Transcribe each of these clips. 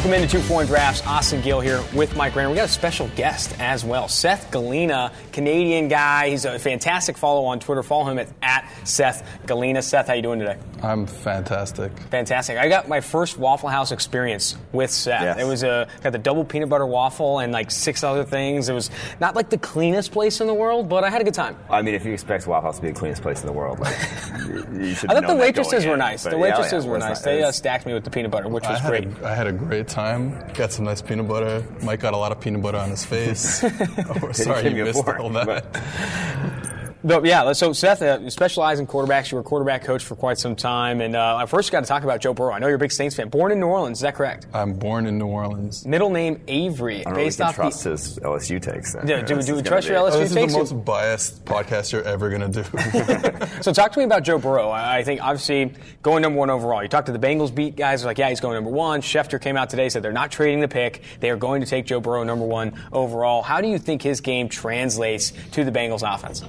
Welcome into Two Foreign Drafts. Austin Gayle here with Mike Renner. We got a special guest as well, Seth Galina, Canadian guy. He's a fantastic follow on Twitter. Follow him at, at Seth Galina. Seth, how you doing today? I'm fantastic. Fantastic. I got my first Waffle House experience with Seth. Yes. It was a got the double peanut butter waffle and like six other things. It was not like the cleanest place in the world, but I had a good time. I mean, if you expect Waffle House to be the cleanest place in the world, like, you- you should. I thought the waitresses were in. nice. But The yeah, yeah, waitresses were nice. not- They uh, stacked me with the peanut butter, which was had, great. a, I had a great time. Got some nice peanut butter. Mike got a lot of peanut butter on his face. oh, sorry, you me a missed fork, all that. but- No, yeah, so Seth, uh, you specialize in quarterbacks. You were a quarterback coach for quite some time. And uh, I first got to talk about Joe Burrow. I know you're a big Saints fan. Born in New Orleans, is that correct? I'm born in New Orleans. Middle name Avery. I don't know if we based can off trust the. his LSU takes. Then. Yeah, do- This do we trust your LSU Oh, this is takes the you- most biased podcast you're ever going to do. So talk to me about Joe Burrow. I I think obviously going number one overall. You talked to the Bengals beat guys, like, yeah, he's going number one. Schefter came out today, said they're not trading the pick. They are going to take Joe Burrow number one overall. How do you think his game translates to the Bengals offense?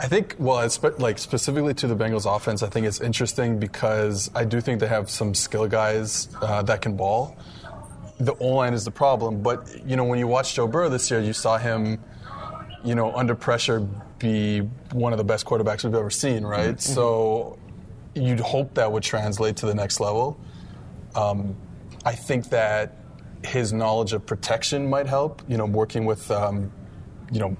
I think, well, it's like specifically to the Bengals offense, I think it's interesting because I do think they have some skill guys uh, that can ball. The O line is the problem, but you know when you watch Joe Burrow this year, you saw him, you know, under pressure be one of the best quarterbacks we've ever seen, right? So you'd hope that would translate to the next level. Um, I think that his knowledge of protection might help. You know, working with, um, you know,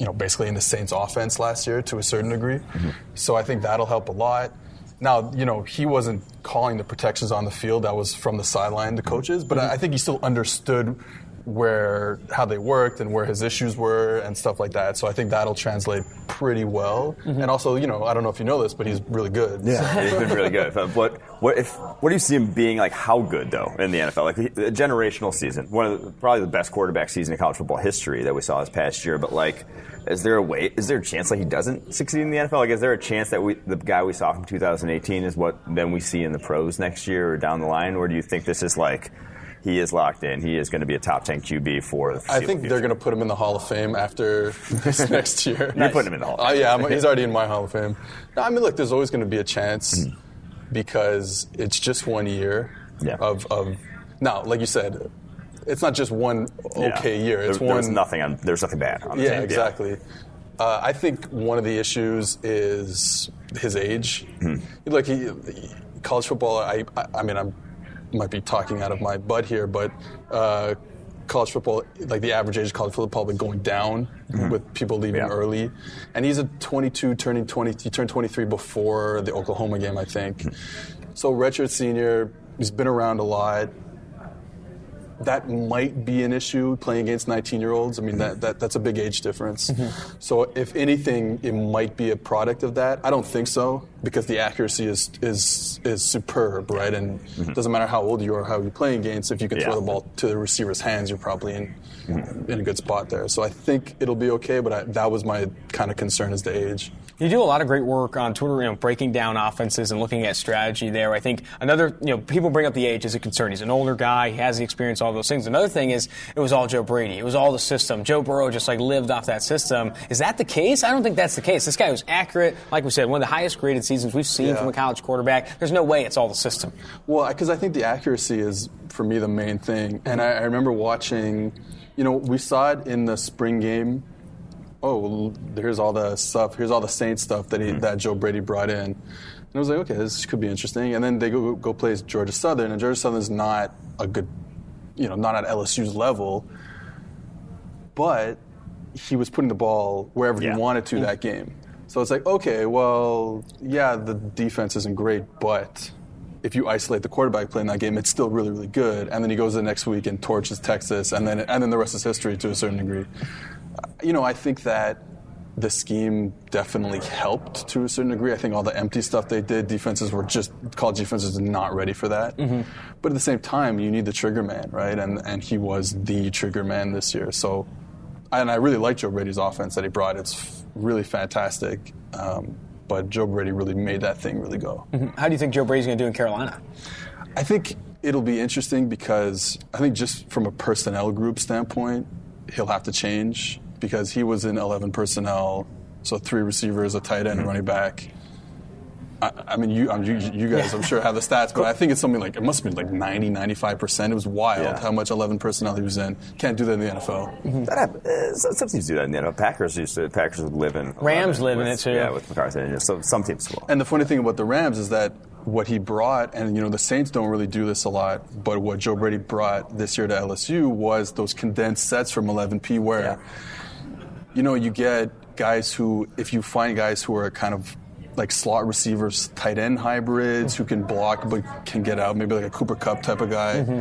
you know, basically in the Saints' offense last year to a certain degree. Mm-hmm. So I think that'll help a lot. Now, you know, he wasn't calling the protections on the field. That was from the sideline, the coaches. But mm-hmm. I I think he still understood where how they worked and where his issues were and stuff like that. So I think that'll translate pretty well. Mm-hmm. And also, you know, I don't know if you know this, but he's really good. Yeah, he's been really good. But what, what if? What do you see him being like? How good though in the NFL? Like a generational season, one of the, probably the best quarterback season in college football history that we saw this past year. But like, is there a way? Is there a chance like he doesn't succeed in the NFL? Like, is there a chance that we the guy we saw from 2018 is what then we see in the pros next year or down the line? Or do you think this is like? He is locked in. He is going to be a top 10 QB for the I think they're going to put him in the Hall of Fame after this next year. You're putting him in the Hall of Uh, yeah, I'm, he's already in my Hall of Fame. No, I mean, look, there's always going to be a chance because it's just one year Yeah. of, of. Now, like you said, it's not just one Yeah. okay year. It's There- one. There's nothing on. There's nothing bad. On the Yeah, team. exactly. Uh, I think one of the issues is his age. Hmm. Like he, college football, I, I, I mean, I'm might be talking out of my butt here, but uh, college football, like the average age of college football, probably going down with people leaving Mm-hmm. Yeah. early. And he's a 22, turning 20. He turned 23 before the Oklahoma game, I think. Hmm. So redshirt senior, he's been around a lot that might be an issue playing against 19 year olds. I mean, that, that, that's a big age difference. Mm-hmm. So, if anything, it might be a product of that. I don't think so because the accuracy is, is, is superb, right? And it doesn't matter how old you are, how you're playing against, if you can Yeah. throw the ball to the receiver's hands, you're probably in, in a good spot there. So, I think it'll be okay, but I, that was my kind of concern is the age. You do a lot of great work on Twitter, you know, breaking down offenses and looking at strategy there. I think another, you know, people bring up the age as a concern. He's an older guy, he has the experience, all those things. Another thing is it was all Joe Brady. It was all the system. Joe Burrow just like lived off that system. Is that the case? I don't think that's the case. This guy was accurate. Like we said, one of the highest graded seasons we've seen Yeah. from a college quarterback. There's no way it's all the system. Well, because I think the accuracy is, for me, the main thing. And I, I remember watching, you know, we saw it in the spring game. Oh, here's all the stuff. Here's all the Saints stuff that he, hmm. that Joe Brady brought in. And I was like, okay, this could be interesting. And then they go go play Georgia Southern, and Georgia Southern's not a good, you know, not at LSU's level. But he was putting the ball wherever Yeah. he wanted to hmm. that game. So it's like, okay, well, yeah, the defense isn't great, but if you isolate the quarterback play in that game, it's still really, really good. And then he goes the next week and torches Texas, and then and then the rest is history to a certain degree. Uh, You know, I think that the scheme definitely helped to a certain degree. I think all the empty stuff they did, defenses were just college defenses not ready for that. But at the same time, you need the trigger man, right? And and he was the trigger man this year. So, and I really like Joe Brady's offense that he brought. It's really fantastic. Um, but Joe Brady really made that thing really go. Mm-hmm. How do you think Joe Brady's going to do in Carolina? I think it'll be interesting because I think just from a personnel group standpoint, he'll have to change because he was in 11 personnel, so three receivers, a tight end, and running back. I, I mean, you, um, you, you guys, I'm sure have the stats, but I think it's something like it must have been like 90, 95 percent. It was wild Yeah. how much 11 personnel he was in. Can't do that in the NFL. That happen- uh, some some teams do that in the NFL. Packers used to. Packers would live in. Rams of live in it, too. Yeah, with McCarthy. And so some teams will. And the funny thing about the Rams is that what he brought, and you know the Saints don't really do this a lot, but what Joe Brady brought this year to LSU was those condensed sets from 11P, where Yeah. you know you get guys who, if you find guys who are kind of like slot receivers, tight end hybrids who can block but can get out, maybe like a Cooper Kupp type of guy. Mm-hmm.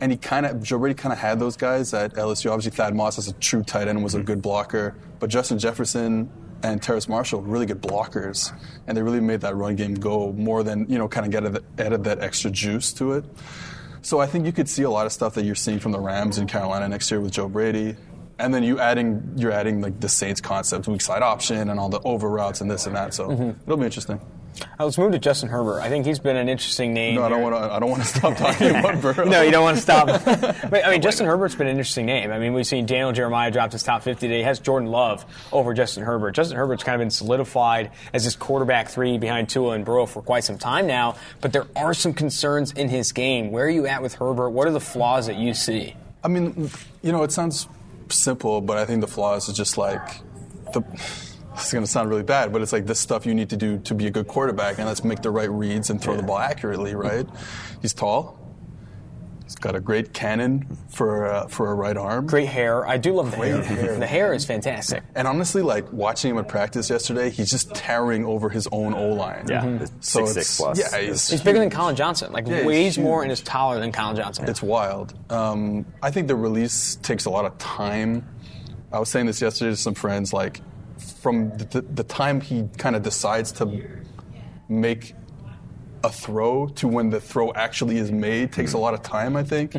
And he kind of, Joe Brady kind of had those guys at LSU. Obviously, Thad Moss as a true tight end was a mm-hmm. good blocker, but Justin Jefferson and Terrace Marshall really good blockers, and they really made that run game go more than you know, kind of get added, added that extra juice to it. So I think you could see a lot of stuff that you're seeing from the Rams in Carolina next year with Joe Brady. And then you adding you're adding like the Saints concept, weak side option, and all the over routes and this and that. So it'll be interesting. Uh, let's move to Justin Herbert. I think he's been an interesting name. No, I don't want to. I don't want to stop talking about Burrow. No, you don't want to stop. but I mean, Justin Herbert's been an interesting name. I mean, we've seen Daniel Jeremiah dropped his top 50 today. He has Jordan Love over Justin Herbert. Justin Herbert's kind of been solidified as this quarterback three behind Tua and Burrow for quite some time now. But there are some concerns in his game. Where are you at with Herbert? What are the flaws that you see? I mean, you know, it sounds simple, but I think the flaws is just like the. This is going to sound really bad, but it's like this stuff you need to do to be a good quarterback, and let's make the right reads and throw the ball accurately, right? He's tall. He's got a great cannon for uh, for a right arm. Great hair. I do love the hair. hair. The hair is fantastic. And honestly, like watching him at practice yesterday, he's just towering over his own O line. Yeah, Mm-hmm. So six it's- six plus. Yeah, he's, He's bigger than Collin Johnson. Like Yeah, he's weighs more and is taller than Collin Johnson. It's wild. Um, I think the release takes a lot of time. I was saying this yesterday to some friends. Like, from the, the time he kind of decides to make a throw to when the throw actually is made takes a lot of time. I think,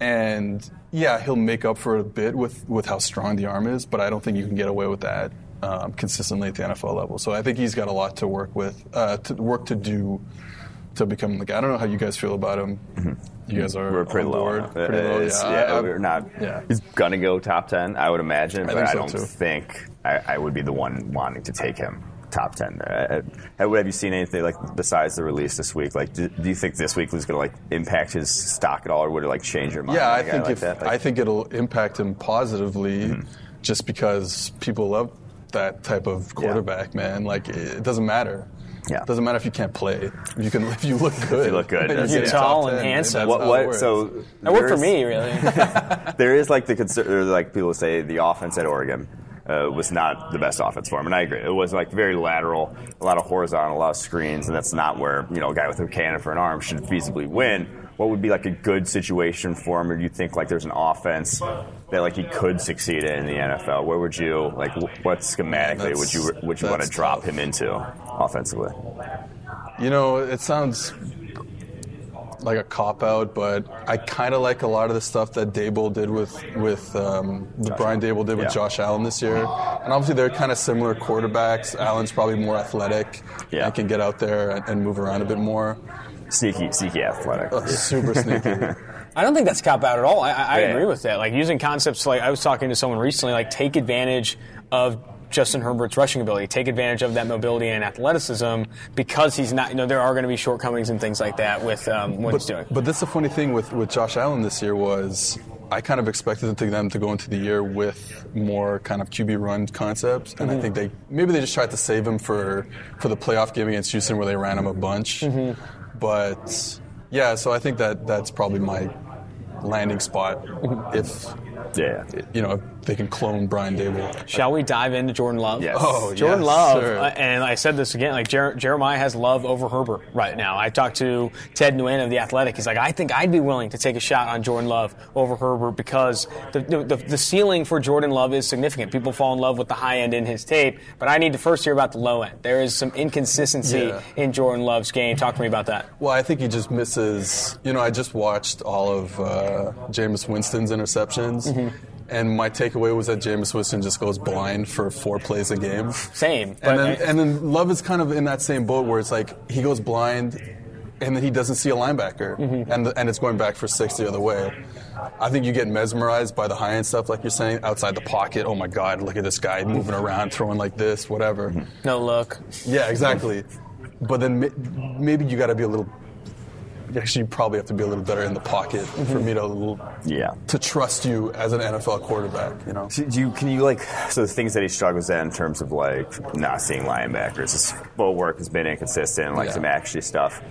and yeah, he'll make up for a bit with with how strong the arm is, but I don't think you can get away with that. Um, consistently at the NFL level, so I think he's got a lot to work with, uh, to work to do to become like I don't know how you guys feel about him. You guys are Mm-hmm. We're pretty on low. board, pretty low. Yeah, yeah, we're not. yeah. He's gonna go top ten, I would imagine, but think I don't too. think I, I would be the one wanting to take him top ten. Uh, have have you seen anything like besides the release this week? Like, do, do you think this week was gonna like impact his stock at all, or would it like change your mind? Yeah, on I a guy think like if that? I think it'll impact him positively, just because people love that type of quarterback, man. Like it it doesn't matter. Yeah. Doesn't matter if you can't play. If you can, if you look good, if you look good, then that's get it. a top Tall and 10, handsome. what? how What? So That worked for me, really. there is like the concern, like people say the offense at Oregon uh, was not the best offense for him, and I agree. It was like very lateral, a lot of horizontal, a lot of screens, and that's not where you know a guy with a cannon for an arm should feasibly win. What would be like a good situation for him, or do you think like there's an offense that like he could succeed in in the NFL? Where would you like? What schematically would you would you want to drop him into offensively? You know, it sounds like a cop out, but I kind of like a lot of the stuff that Daboll did with with um, that Brian Daboll did with Yeah. Josh Allen this year. And obviously, they're kind of similar quarterbacks. Allen's probably more athletic Yeah. and can get out there and, and move around a bit more. Sneaky, sneaky athletic. Uh, super sneaky. I don't think that's cop out at all. I, I, I Yeah. agree with that. Like using concepts like I was talking to someone recently, like take advantage of Justin Herbert's rushing ability, take advantage of that mobility and athleticism because he's not. You know, there are going to be shortcomings and things like that with um, what he's doing. But this is the funny thing with, with Josh Allen this year was I kind of expected them to go into the year with more kind of QB run concepts, and I mm-hmm. think they maybe they just tried to save him for for the playoff game against Houston where they ran him a bunch. Mm-hmm. But yeah, so I think that that's probably my landing spot mm-hmm. if yeah. you know if they can clone Brian Daboll. Shall we dive into Jordan Love? Yes. Oh, Jordan yes, Love, sir. uh, and I said this again. Like Jer- Jeremiah has Love over Herbert right now. I talked to Ted Nguyen of the Athletic. He's like, I think I'd be willing to take a shot on Jordan Love over Herbert because the the, the, the ceiling for Jordan Love is significant. People fall in love with the high end in his tape, but I need to first hear about the low end. There is some inconsistency Yeah. in Jordan Love's game. Talk to me about that. Well, I think he just misses. You know, I just watched all of uh, Jameis Winston's interceptions, and my takeaway was that Jameis Winston just goes blind for four plays a game. Same, And then, I- and then Love is kind of in that same boat where it's like he goes blind, and then he doesn't see a linebacker, mm-hmm. and the, and it's going back for six the other way. I think you get mesmerized by the high end stuff, like you're saying, outside the pocket. Oh my God, look at this guy moving around, throwing like this, whatever. no look. Yeah, exactly. but then maybe you got to be a little. Actually, you probably have to be a little better in the pocket for me to Yeah. to trust you as an NFL quarterback. You know. So do you, can you like so the things that he struggles at in terms of like not seeing linebackers, his footwork has been inconsistent, like Yeah. some actually stuff.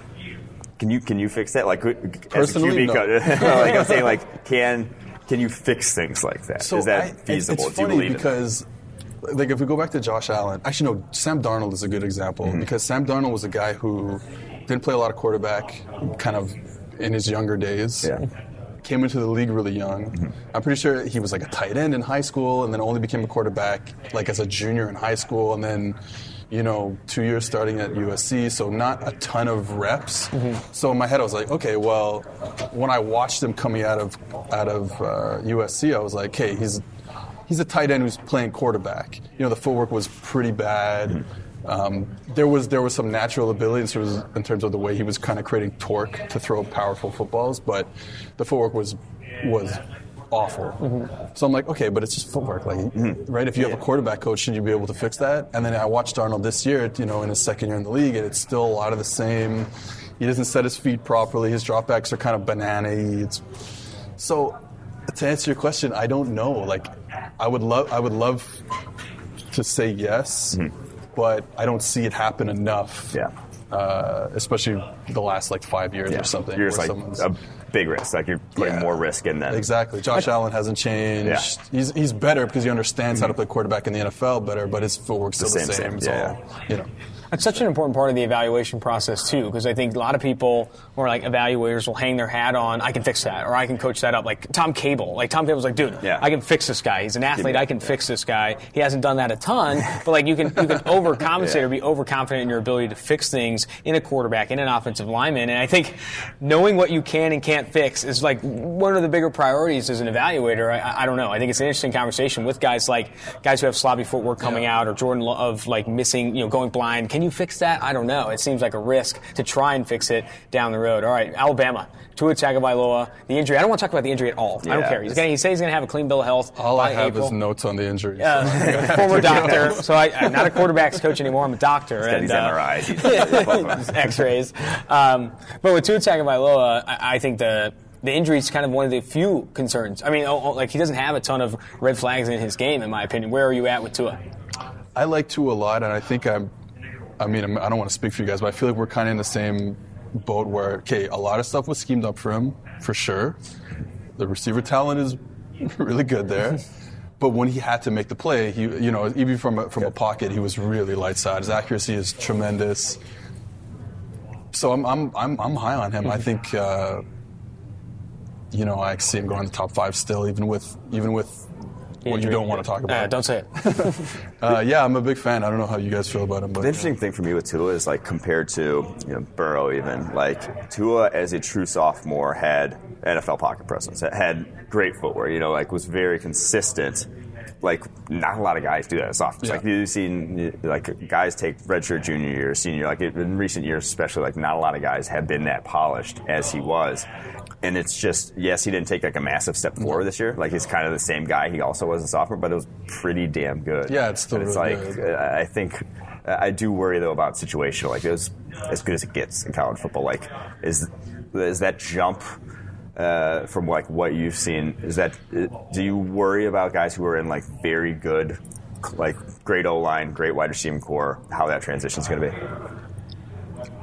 Can you can you fix that? Like as a Personally, QB no. like I'm saying, like can can you fix things like that? Is that I- feasible? It's do you funny believe it? because, like, if we go back to Josh Allen, actually, no, Sam Darnold is a good example Mm-hmm. because Sam Darnold was a guy who didn't play a lot of quarterback, kind of in his younger days. Yeah. Came into the league really young. Mm-hmm. I'm pretty sure he was like a tight end in high school, and then only became a quarterback like as a junior in high school, and then. You know, two years starting at USC, so not a ton of reps. So in my head, I was like, okay, well, when I watched him coming out of out of uh, USC, I was like, hey, he's he's a tight end who's playing quarterback. You know, the footwork was pretty bad. Um, there was there was some natural ability in terms, in terms of the way he was kind of creating torque to throw powerful footballs, but the footwork was was awful. Mm-hmm. So I'm like, okay, but it's just footwork, like mm-hmm. right? If you have a quarterback coach, should you be able to fix that? And then I watched Arnold this year, you know, in his second year in the league, and it's still a lot of the same. He doesn't set his feet properly. His dropbacks are kind of banana It's so to answer your question, I don't know. Like, I would love, I would love to say yes, mm-hmm. But I don't see it happen enough. Yeah. Uh, especially the last like five years Yeah. or something. You're just like a big risk. Like you're putting Yeah. more risk in than Exactly. Josh Allen hasn't changed. Yeah. Mm-hmm. He's he's better because he understands how to play quarterback in the NFL better, but his footwork's still the, same, same. same. It's Yeah, all, you know. It's such an important part of the evaluation process too, because I think a lot of people or like evaluators will hang their hat on, I can fix that, or I can coach that up. Like Tom Cable, like Tom Cable's like, dude, Yeah. I can fix this guy. He's an athlete, I can fix this guy. He hasn't done that a ton, but like you can you can overcompensate Yeah. or be overconfident in your ability to fix things in a quarterback, in an offensive lineman. And I think knowing what you can and can't fix is like one of the bigger priorities as an evaluator. I- I, don't know. I think it's an interesting conversation with guys like guys who have sloppy footwork coming Yeah. out or Jordan of like missing, you know, going blind. Can you fix that? I don't know. It seems like a risk to try and fix it down the road. All right, Alabama, Tua Tagovailoa, the injury. I don't want to talk about the injury at all. I don't care. He's gonna, he says he's going to have a clean bill of health. All by I have April. is notes on the injuries. Uh, former doctor, so I, I'm not a quarterbacks coach anymore. I'm a doctor. got and, these uh, MRIs. He's- both of them. X-rays. Um, but with Tua Tagovailoa, I, I think the the injury is kind of one of the few concerns. I mean, oh, oh, like he doesn't have a ton of red flags in his game, in my opinion. Where are you at with Tua? I like Tua a lot, and I think I'm. I mean, I'm, don't want to speak for you guys, but I feel like we're kind of in the same boat where, okay, a lot of stuff was schemed up for him, for sure. The receiver talent is really good there. But when he had to make the play, he, you know, even from a, from a pocket, he was really light side. His accuracy is tremendous. So I'm, I'm, I'm, I'm high on him. I think, uh, you know, I see him going to the top five still, even with, even with what you don't want to talk about. Uh, don't say it. Uh, yeah, I'm a big fan. I don't know how you guys feel about him, but The interesting thing for me with Tua is like compared to you know Burrow even like Tua as a true sophomore had NFL pocket presence, had great footwork, you know, like was very consistent. Like not a lot of guys do that as sophomores. Yeah. Like you've seen like guys take redshirt junior year, senior. Like in recent years, especially, like not a lot of guys have been that polished as he was. And it's just yes, he didn't take like a massive step forward this year. Like he's kind of the same guy he also was a sophomore, but it was pretty damn good. Yeah, it's still And it's really like good. I think I do worry though about situational. Like it was as good as it gets in college football. Like is is that jump uh, from like what you've seen? Is that do you worry about guys who are in like very good, like great O line, great wide receiver corps? How that transition is going to be?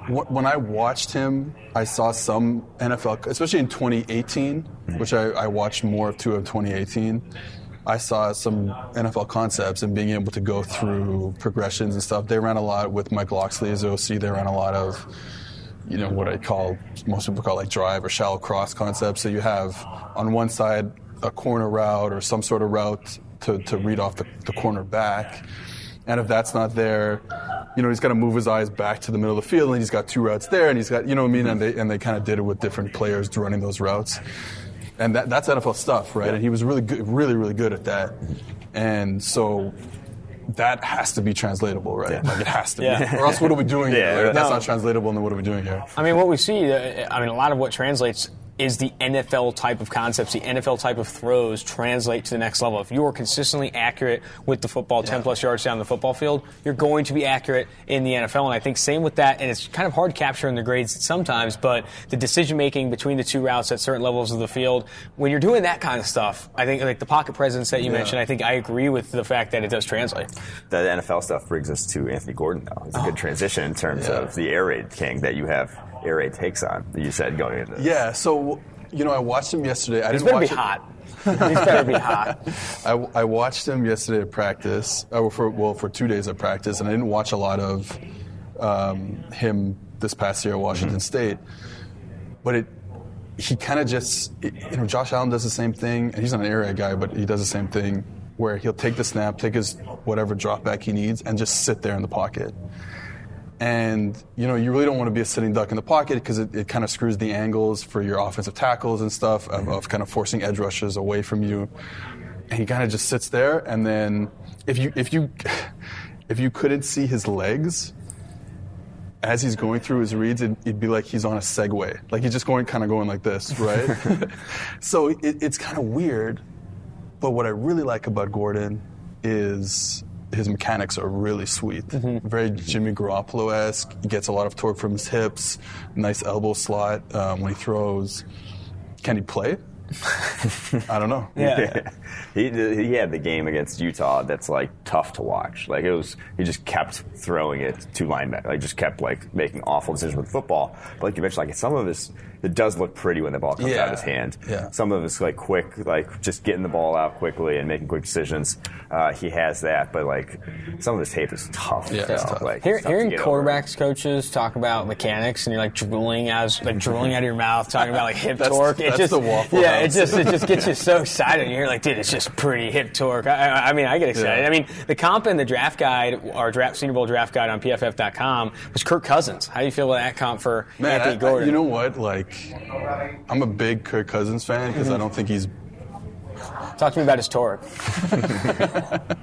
Wh- when I watched him, I saw some NFL, especially in 2018, mm-hmm. which I, I watched more of two of 2018. I saw some NFL concepts and being able to go through progressions and stuff. They ran a lot with Mike Locksley as OC. They ran a lot of, you know, what I call most people call like drive or shallow cross concepts. So you have on one side a corner route or some sort of route to, to read off the, the corner back. And if that's not there, you know, he's got to move his eyes back to the middle of the field, and he's got two routes there, and he's got, you know what I mean? And they, and they kind of did it with different players running those routes. And that, that's NFL stuff, right? And he was really good, really, really good at that. And so that has to be translatable, right? Like it has to Yeah. be. Or else what are we doing Yeah, here? That's no. not translatable, and then what are we doing here? I mean, what we see, uh, I mean, a lot of what translates is the NFL type of concepts, the NFL type of throws translate to the next level. If you are consistently accurate with the football, 10 plus yards down the football field, you're going to be accurate in the NFL. And I think same with that, and it's kind of hard capturing the grades sometimes, but the decision making between the two routes at certain levels of the field, when you're doing that kind of stuff, I think like the pocket presence that you Yeah. mentioned, I think I agree with the fact that it does translate. The NFL stuff brings us to Anthony Gordon now. It's a good oh. transition in terms Yeah. of the air raid king that you have air raid takes on. that You said going into this. Yeah, so you know, I watched him yesterday. I He's didn't better be watch it- hot. He's better be hot. I, I watched him yesterday at practice, uh, for well for two days at practice, and I didn't watch a lot of um, him this past year at Washington State. But it, he kind of just, it- you know, Josh Allen does the same thing, and he's not an area guy, but he does the same thing where he'll take the snap, take his whatever drop back he needs, and just sit there in the pocket. And you know, you really don't want to be a sitting duck in the pocket because it, it kind of screws the angles for your offensive tackles and stuff of, mm-hmm. of kind of forcing edge rushes away from you. And he kind of just sits there, and then if you if you if you couldn't see his legs as he's going through his reads, it, it'd be like he's on a Segway, like he's just going kind of going like this, right? so it, it's kind of weird. But what I really like about Gordon is his mechanics are really sweet. Very Jimmy Garoppolo esque. He gets a lot of torque from his hips, nice elbow slot um, when he throws. Can he play? I don't know. Yeah. he he had the game against Utah that's like tough to watch. Like it was, he just kept throwing it to linebacker. Like just kept like making awful decisions with football. But like you mentioned, like some of his, it does look pretty when the ball comes out of his hand. Yeah. Some of it's like quick, like just getting the ball out quickly and making quick decisions. Uh, he has that, but like some of his tape is tough. Yeah, you it's tough. Like, Hear, it's tough to hearing get over. quarterbacks coaches talk about mechanics and you're like drooling as like drooling out of your mouth, talking about like hip That's- torque. It just the Waffle yeah, it just it just gets you so excited. And you're like, dude, it's just pretty hip torque. I, I, I mean, I get excited. Yeah. I mean, the comp in the draft guide, our draft Senior Bowl draft guide on PFF.com was Kirk Cousins. How do you feel about that comp for Man, Anthony I- I- Gordon? you know what? Like, I'm a big Kirk Cousins fan because I don't think he's Talk to me about his torque.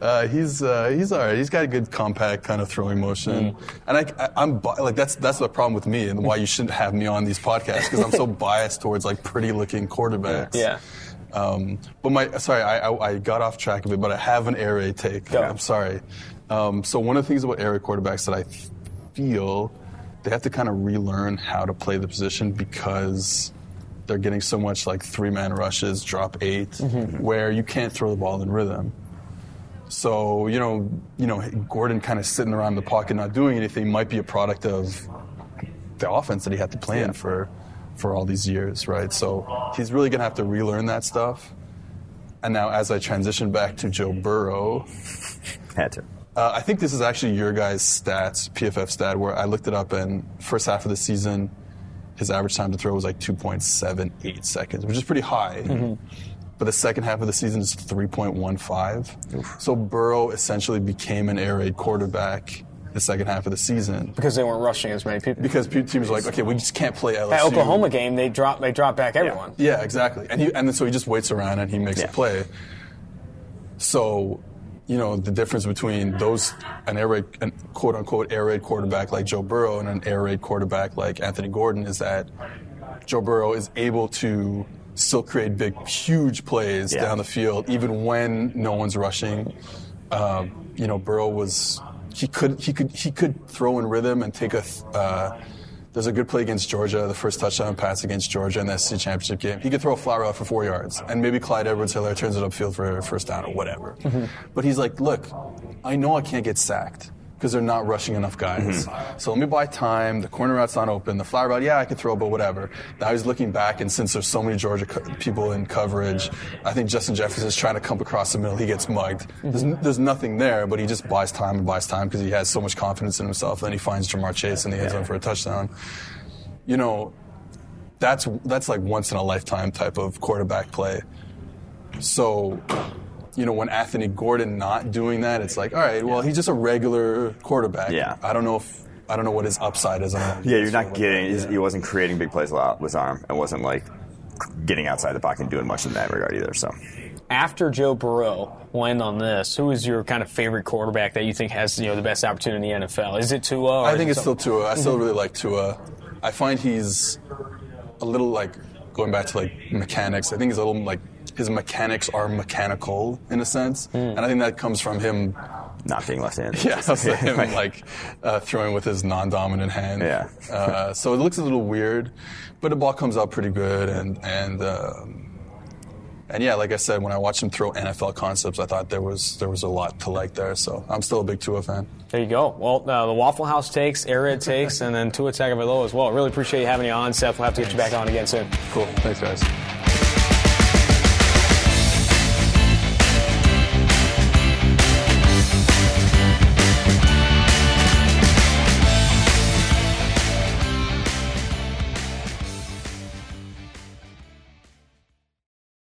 Uh, he's uh, he's all right. He's got a good compact kind of throwing motion, Mm. and I, I, I'm bi- like that's that's the problem with me and why you shouldn't have me on these podcasts because I'm so biased towards like pretty looking quarterbacks. Yeah. Um, but my sorry, I, I, I got off track of it, but I have an air raid take. Go. I'm sorry. Um, so one of the things about air raid quarterbacks that I feel they have to kind of relearn how to play the position because they're getting so much like three man rushes, drop 8 Mm-hmm. where you can't throw the ball in rhythm. So you know, you know, Gordon kind of sitting around the pocket, not doing anything, might be a product of the offense that he had to play in for for all these years, right? So he's really gonna have to relearn that stuff. And now, as I transition back to Joe Burrow, Had to. Uh, I think this is actually your guys' stats, PFF stat, where I looked it up, and first half of the season, his average time to throw was like 2.78 seconds, which is pretty high. But the second half of the season is 3.15. So Burrow essentially became an air raid quarterback the second half of the season Because they weren't rushing as many people. because teams were like, okay, we just can't play LSU. That Oklahoma game, they drop they drop back everyone. Yeah, exactly. And he, and then so he just waits around and he makes Yeah. a play. So, you know, the difference between those an air raid, an quote unquote air raid quarterback like Joe Burrow and an air raid quarterback like Anthony Gordon is that Joe Burrow is able to still create big, huge plays Yeah. down the field even when no one's rushing. Um, you know, Burrow was he could he could he could throw in rhythm and take a. Uh, there's a good play against Georgia, the first touchdown pass against Georgia in the SEC championship game. He could throw a flat route for four yards, and maybe Clyde Edwards-Helaire turns it upfield for a first down or whatever. Mm-hmm. But he's like, look, I know I can't get sacked because they're not rushing enough guys. Mm-hmm. So let me buy time. The corner route's not open. The flat route, yeah, I could throw, but whatever. Now he's looking back, and since there's so many Georgia co- people in coverage, I think Justin Jefferson's trying to come across the middle. He gets mugged. There's, n- there's nothing there, but he just buys time and buys time because he has so much confidence in himself. Then he finds Ja'Marr Chase in the end zone for a touchdown. You know, that's that's like once in a lifetime type of quarterback play. So, you know, when Anthony Gordon not doing that, it's like, all right, well, he's just a regular quarterback. Yeah. I don't know if I don't know what his upside is. On Yeah, you're not getting. He wasn't creating big plays with his arm. It wasn't like getting outside the pocket and doing much in that regard either. So After Joe Burrow, we'll end on this. Who is your kind of favorite quarterback that you think has you know the best opportunity in the NFL? Is it Tua? Or I think it it's still Tua. I still mm-hmm. really like Tua. I find he's a little like going back to like mechanics. I think he's a little like his mechanics are mechanical in a sense, Mm. and I think that comes from him. Not being left-handed. Yeah, so him like uh, throwing with his non-dominant hand. Yeah. Uh, so it looks a little weird, but the ball comes out pretty good, and and um, and yeah, like I said, when I watched him throw NFL concepts, I thought there was there was a lot to like there. So I'm still a big Tua fan. There you go. Well, uh, the Waffle House takes, air raid takes, and then Tua Tagovailoa as well. Really appreciate you having you on, Seth. We'll have to get you back on again soon. Cool. Thanks, guys.